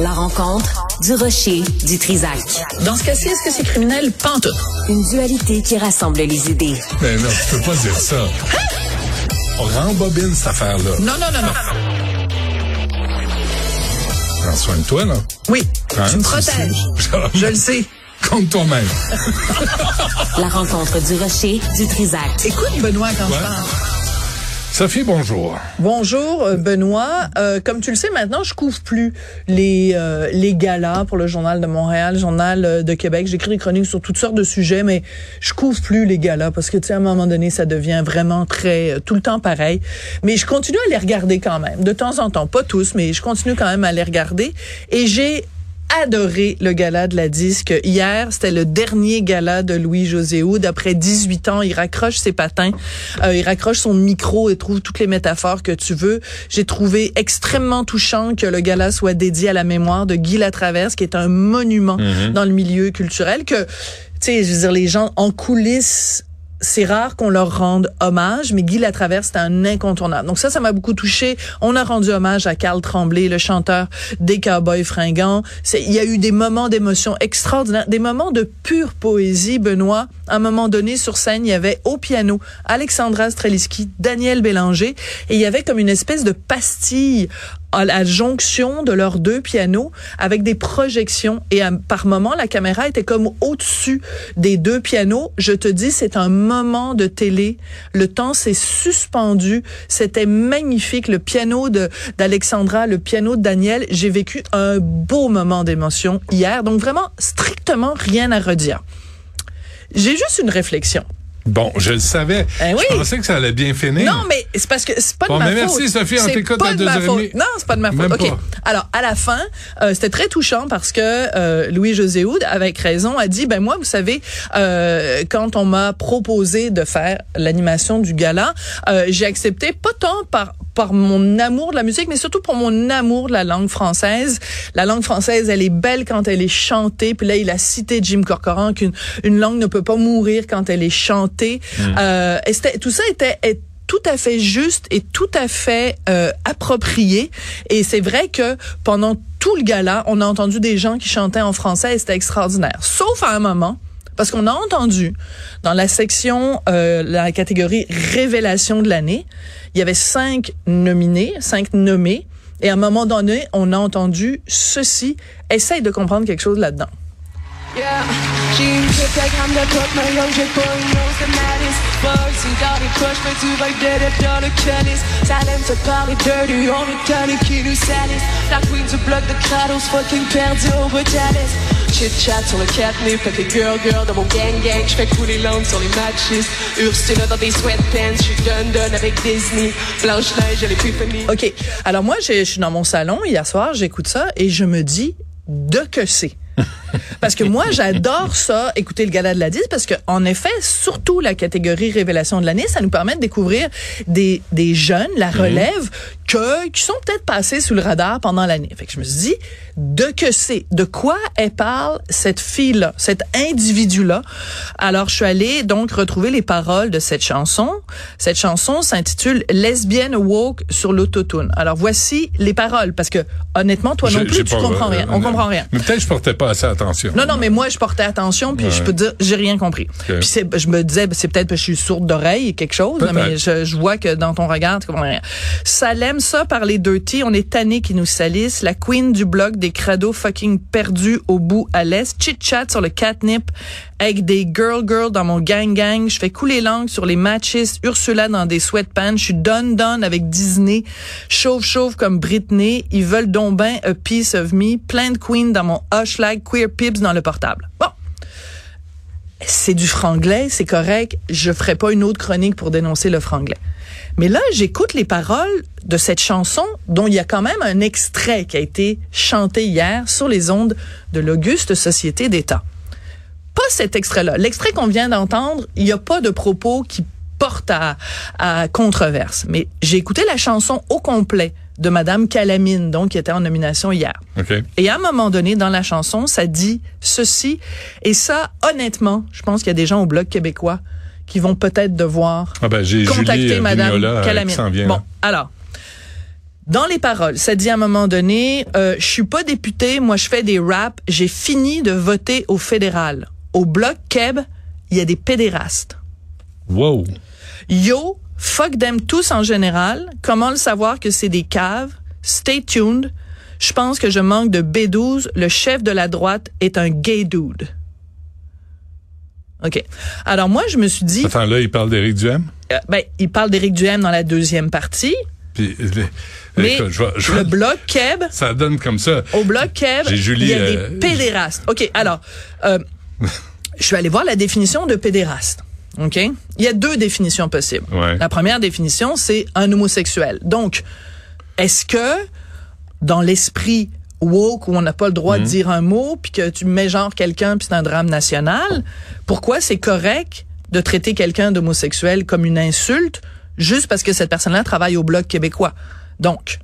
La rencontre du rocher du Trisac. Dans ce cas-ci, est-ce que c'est criminel? Pantoute. Une dualité qui rassemble les idées. Mais non, tu peux pas dire ça. On rembobine cette affaire-là. Non, non, non, non. Prends soin de toi, là. Oui, Hein, tu me protèges. Je le sais. Compte toi-même. La rencontre du rocher du Trisac. Écoute, Benoît, quand Ouais. je parle. Sophie, bonjour. Bonjour euh, Benoît. Euh, comme tu le sais maintenant, je couvre plus les euh, les galas pour le journal de Montréal, journal euh, de Québec. J'écris des chroniques sur toutes sortes de sujets, mais je couvre plus les galas parce que tu sais à un moment donné ça devient vraiment très euh, tout le temps pareil. Mais je continue à les regarder quand même de temps en temps, pas tous, mais je continue quand même à les regarder et j'ai adoré le gala de la disque. Hier, c'était le dernier gala de Louis-José Houd. Après 18 ans, il raccroche ses patins, euh, il raccroche son micro et trouve toutes les métaphores que tu veux. J'ai trouvé extrêmement touchant que le gala soit dédié à la mémoire de Guy Latraverse, qui est un monument dans le milieu culturel, que, tu sais, je veux dire, les gens en coulisses c'est rare qu'on leur rende hommage, mais Guy Latraverse, c'était un incontournable. Donc ça, ça m'a beaucoup touché. On a rendu hommage à Carl Tremblay, le chanteur des Cowboys fringants. C'est- Il y a eu des moments d'émotion extraordinaires, des moments de pure poésie, Benoît. À un moment donné, sur scène, il y avait au piano Alexandra Streliski, Daniel Bélanger, et il y avait comme une espèce de pastille à la jonction de leurs deux pianos avec des projections et à- par moment la caméra était comme au-dessus des deux pianos. Je te dis c'est un moment de télé. Le temps s'est suspendu. C'était magnifique le piano d'Alexandra, le piano de Daniel. J'ai vécu un beau moment d'émotion hier. Donc vraiment strictement rien à redire. J'ai juste une réflexion. Bon, je le savais. Eh oui. Je pensais que ça allait bien finir. Non, mais c'est parce que c'est pas Bon, de ma mais faute. merci, Sophie, on t'écoute pas la de ma deuxième faute. nuit. Non, c'est pas de ma faute. Même OK. pas. Alors, à la fin, euh, c'était très touchant parce que euh, Louis-José Houd, avec raison, a dit, ben moi, vous savez, euh, quand on m'a proposé de faire l'animation du gala, j'ai accepté pas tant par par mon amour de la musique, mais surtout pour mon amour de la langue française. La langue française, elle est belle quand elle est chantée. Puis là, il a cité Jim Corcoran qu'une une langue ne peut pas mourir quand elle est chantée. Euh, et tout ça était, est tout à fait juste et tout à fait euh, approprié. Et c'est vrai que pendant tout le gala, on a entendu des gens qui chantaient en français et c'était extraordinaire. Sauf à un moment, parce qu'on a entendu dans la section, euh, la catégorie révélation de l'année, il y avait cinq nominés, cinq nommés. Et à un moment donné, on a entendu ceci. Essaye de comprendre quelque chose là-dedans. She just like I'm the cook, my chick boy knows the madness. Bugs and got it crushed, mais tu vas dead dans le calice. Salem se parler dirty, on est tanné qui nous salisse. La queen du bloc de Kratos, fucking perdu au Brutalis. Chit chat sur le catnip, fait des girl girl dans mon gang gang. J'fais couler l'onde sur les matches. Ursula dans des sweatpants, j'suis done done avec Disney. Blanche Neige, elle est plus féminine. OK. Alors moi, je suis dans mon salon hier soir, j'écoute ça et je me dis de que c'est? Parce que moi, j'adore ça, écouter le gala de la 10, parce que en effet, surtout la catégorie révélation de l'année, ça nous permet de découvrir des, des jeunes, la relève, que, qui sont peut-être passés sous le radar pendant l'année. Fait que je me suis dit, de que c'est, de quoi elle parle cette fille-là, cet individu-là? Alors, je suis allée donc retrouver les paroles de cette chanson. Cette chanson s'intitule Lesbienne woke sur l'autotune. Alors, voici les paroles, parce que honnêtement, toi non plus, tu comprends rien. On comprend rien. Mais peut-être que je portais pas assez attention. Non, non, mais moi, je portais attention, puis je peux te dire, j'ai rien compris. Ok. Puis je me disais, ben, c'est peut-être que je suis sourde d'oreille quelque chose, mais je, je vois que dans ton regard, tu comprends rien. L'aime ça par les dirty, on est tanné qui nous salissent, la queen du bloc des crados fucking perdus au bout à l'est, chit-chat sur le catnip avec des girl girl dans mon gang gang, je fais couler langue sur les matches, Ursula dans des sweatpants, je suis done done avec Disney, chauve chauve comme Britney, ils veulent donc ben a piece of me, plein de queens dans mon hushlag queer pips dans le portable. Bon. C'est du franglais, c'est correct. Je ferai pas une autre chronique pour dénoncer le franglais. Mais là, j'écoute les paroles de cette chanson dont il y a quand même un extrait qui a été chanté hier sur les ondes de l'Auguste Société d'État. Pas cet extrait-là. L'extrait qu'on vient d'entendre, il n'y a pas de propos qui portent à, à controverse. Mais j'ai écouté la chanson au complet de Madame Calamine, donc qui était en nomination hier. Et à un moment donné, dans la chanson, ça dit ceci. Et ça, honnêtement, je pense qu'il y a des gens au Bloc québécois qui vont peut-être devoir Ah ben, contacter Julie Madame Vignola, euh, Calamine. vient. bon, alors, Dans les paroles, ça dit à un moment donné, euh, je suis pas député, moi je fais des raps, j'ai fini de voter au fédéral. Au bloc Keb, il y a des pédérastes. Wow. Yo, fuck them tous en général. Comment le savoir que c'est des caves? Stay tuned. Je pense que je manque de B12. Le chef de la droite est un gay dude. OK. Alors moi, je me suis dit, Attends, là, il parle d'Éric Duhem? euh, ben, il parle d'Éric Duhem dans la deuxième partie, Puis, les- mais écoute, je le bloc Keb, ça donne comme ça. Au bloc J'ai Julie, il y a euh, des pédérastes. OK, alors, euh, je suis allé voir la définition de pédéraste. OK? Il y a deux définitions possibles. Ouais. La première définition, c'est un homosexuel. Donc, est-ce que, dans l'esprit woke, où on n'a pas le droit Mhm. de dire un mot, puis que tu mets genre quelqu'un, puis c'est un drame national, pourquoi c'est correct de traiter quelqu'un d'homosexuel comme une insulte juste parce que cette personne-là travaille au Bloc québécois? Donc,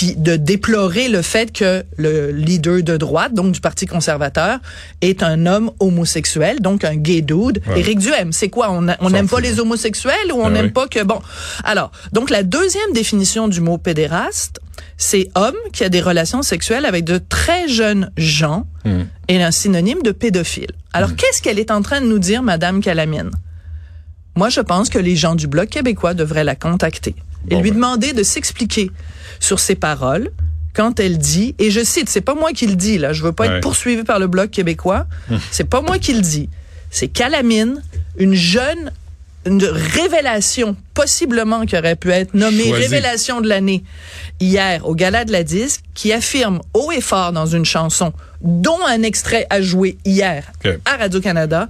puis de déplorer le fait que le leader de droite, donc du Parti conservateur, est un homme homosexuel, donc un gay dude. Ouais. Éric Duhem, c'est quoi? On n'aime pas les homosexuels ou on Ah n'aime oui. pas que... Bon, alors, donc la deuxième définition du mot pédéraste, c'est homme qui a des relations sexuelles avec de très jeunes gens Hmm. et un synonyme de pédophile. Alors, qu'est-ce qu'elle est en train de nous dire, Madame Calamine? Moi, je pense que les gens du Bloc québécois devraient la contacter et Bon, lui ben. demander de s'expliquer sur ses paroles quand elle dit, et je cite, c'est pas moi qui le dis, là, je veux pas Ouais. être poursuivi par le Bloc québécois, c'est pas moi qui le dis, c'est Calamine, une jeune, une révélation, possiblement qui aurait pu être nommée Choisie. révélation de l'année hier au Gala de la Disque, qui affirme haut et fort dans une chanson, dont un extrait a joué hier à Radio-Canada,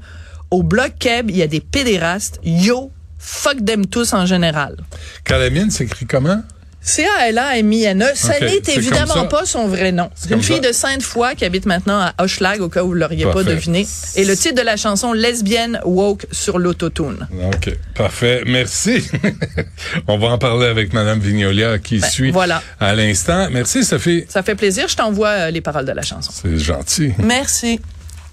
au Bloc Keb, il y a des pédérastes, yo, fuck them tous en général. Calamine s'écrit comment? C-A-L-A-M-I-N-E. Ça Ok, n'est évidemment pas son vrai nom. C'est une fille ça. de Sainte-Foy qui habite maintenant à Hochelag, au cas où vous l'auriez pas deviné. Et le titre de la chanson, Lesbienne Woke sur l'autotune. OK. Parfait. Merci. On va en parler avec Madame Vignolia qui suit Ben, voilà. à l'instant. Merci, Sophie. Ça fait plaisir. Je t'envoie euh, les paroles de la chanson. C'est gentil. Merci.